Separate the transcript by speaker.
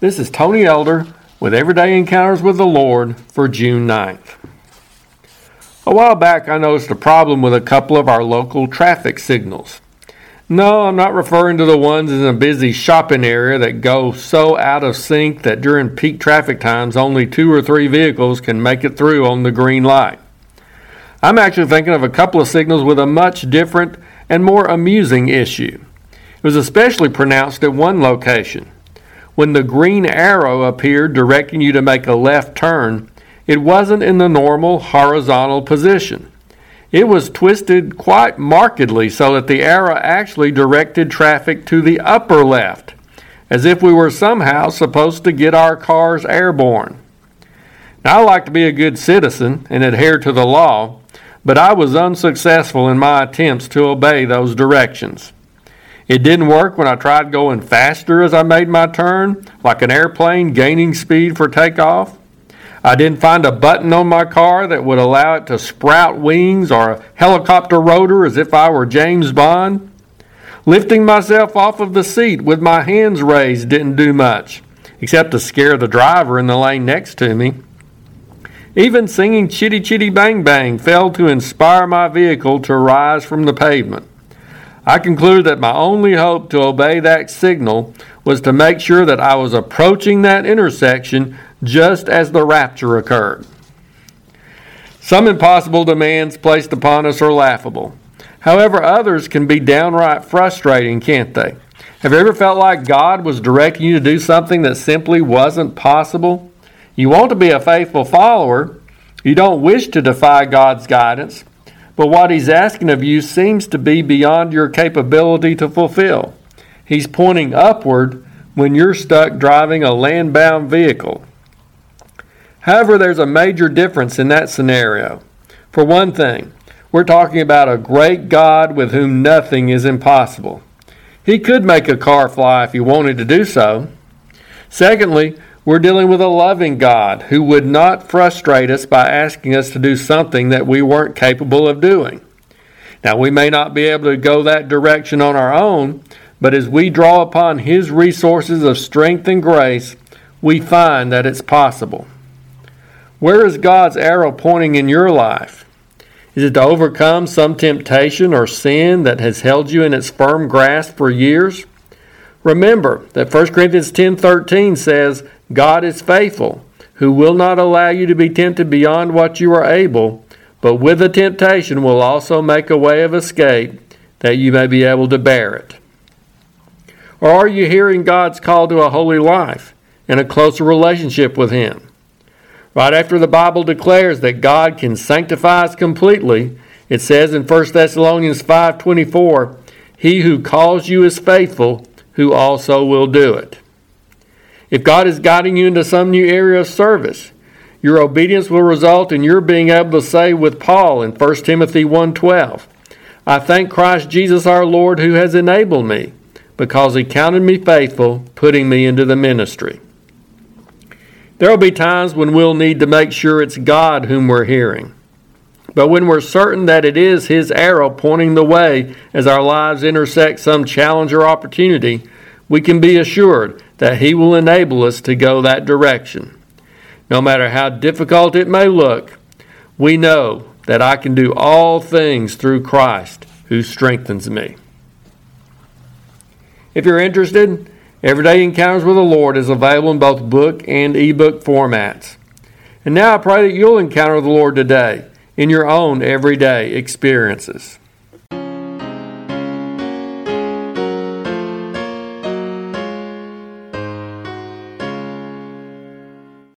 Speaker 1: This is Tony Elder with Everyday Encounters with the Lord for June 9th. A while back, I noticed a problem with a couple of our local traffic signals. No, I'm not referring to the ones in a busy shopping area that go so out of sync that during peak traffic times only two or three vehicles can make it through on the green light. I'm actually thinking of a couple of signals with a much different and more amusing issue. It was especially pronounced at one location. When the green arrow appeared directing you to make a left turn, it wasn't in the normal horizontal position. It was twisted quite markedly so that the arrow actually directed traffic to the upper left, as if we were somehow supposed to get our cars airborne. Now, I like to be a good citizen and adhere to the law, but I was unsuccessful in my attempts to obey those directions. It didn't work when I tried going faster as I made my turn, like an airplane gaining speed for takeoff. I didn't find a button on my car that would allow it to sprout wings or a helicopter rotor as if I were James Bond. Lifting myself off of the seat with my hands raised didn't do much, except to scare the driver in the lane next to me. Even singing Chitty Chitty Bang Bang failed to inspire my vehicle to rise from the pavement. I concluded that my only hope to obey that signal was to make sure that I was approaching that intersection just as the rapture occurred. Some impossible demands placed upon us are laughable. However, others can be downright frustrating, can't they? Have you ever felt like God was directing you to do something that simply wasn't possible? You want to be a faithful follower. You don't wish to defy God's guidance, but what he's asking of you seems to be beyond your capability to fulfill. He's pointing upward when you're stuck driving a land bound vehicle. However, there's a major difference in that scenario. For one thing, we're talking about a great God with whom nothing is impossible. He could make a car fly if he wanted to do so. Secondly, we're dealing with a loving God who would not frustrate us by asking us to do something that we weren't capable of doing. Now, we may not be able to go that direction on our own, but as we draw upon His resources of strength and grace, we find that it's possible. Where is God's arrow pointing in your life? Is it to overcome some temptation or sin that has held you in its firm grasp for years? Remember that 1 Corinthians 10:13 says, God is faithful, who will not allow you to be tempted beyond what you are able, but with the temptation will also make a way of escape that you may be able to bear it. Or are you hearing God's call to a holy life and a closer relationship with Him? Right after the Bible declares that God can sanctify us completely, it says in 1 Thessalonians 5:24, "He who calls you is faithful, who also will do it." If God is guiding you into some new area of service, your obedience will result in your being able to say with Paul in 1 Timothy 1:12, I thank Christ Jesus our Lord who has enabled me because he counted me faithful putting me into the ministry. There will be times when we'll need to make sure it's God whom we're hearing. But when we're certain that it is His arrow pointing the way as our lives intersect some challenge or opportunity, we can be assured that He will enable us to go that direction. No matter how difficult it may look, we know that I can do all things through Christ who strengthens me. If you're interested, Everyday Encounters with the Lord is available in both book and ebook formats. And now I pray that you'll encounter the Lord today in your own everyday experiences.